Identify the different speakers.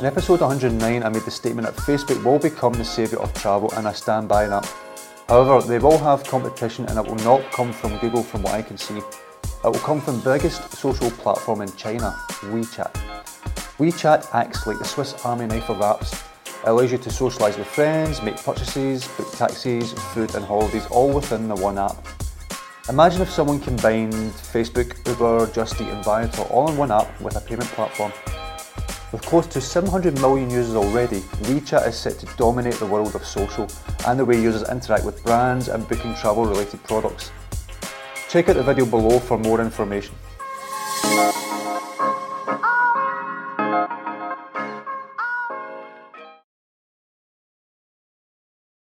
Speaker 1: In episode 109, I made the statement that Facebook will become the saviour of travel, and I stand by that. However, they will have competition, and it will not come from Google, from what I can see. It will come from the biggest social platform in China, WeChat. WeChat acts like the Swiss Army knife of apps. It allows you to socialise with friends, make purchases, book taxis, food, and holidays all within the one app. Imagine if someone combined Facebook, Uber, Just Eat, and Viator all in one app with a payment platform. With close to 700 million users already, WeChat is set to dominate the world of social and the way users interact with brands and booking travel related products. Check out the video below for more information.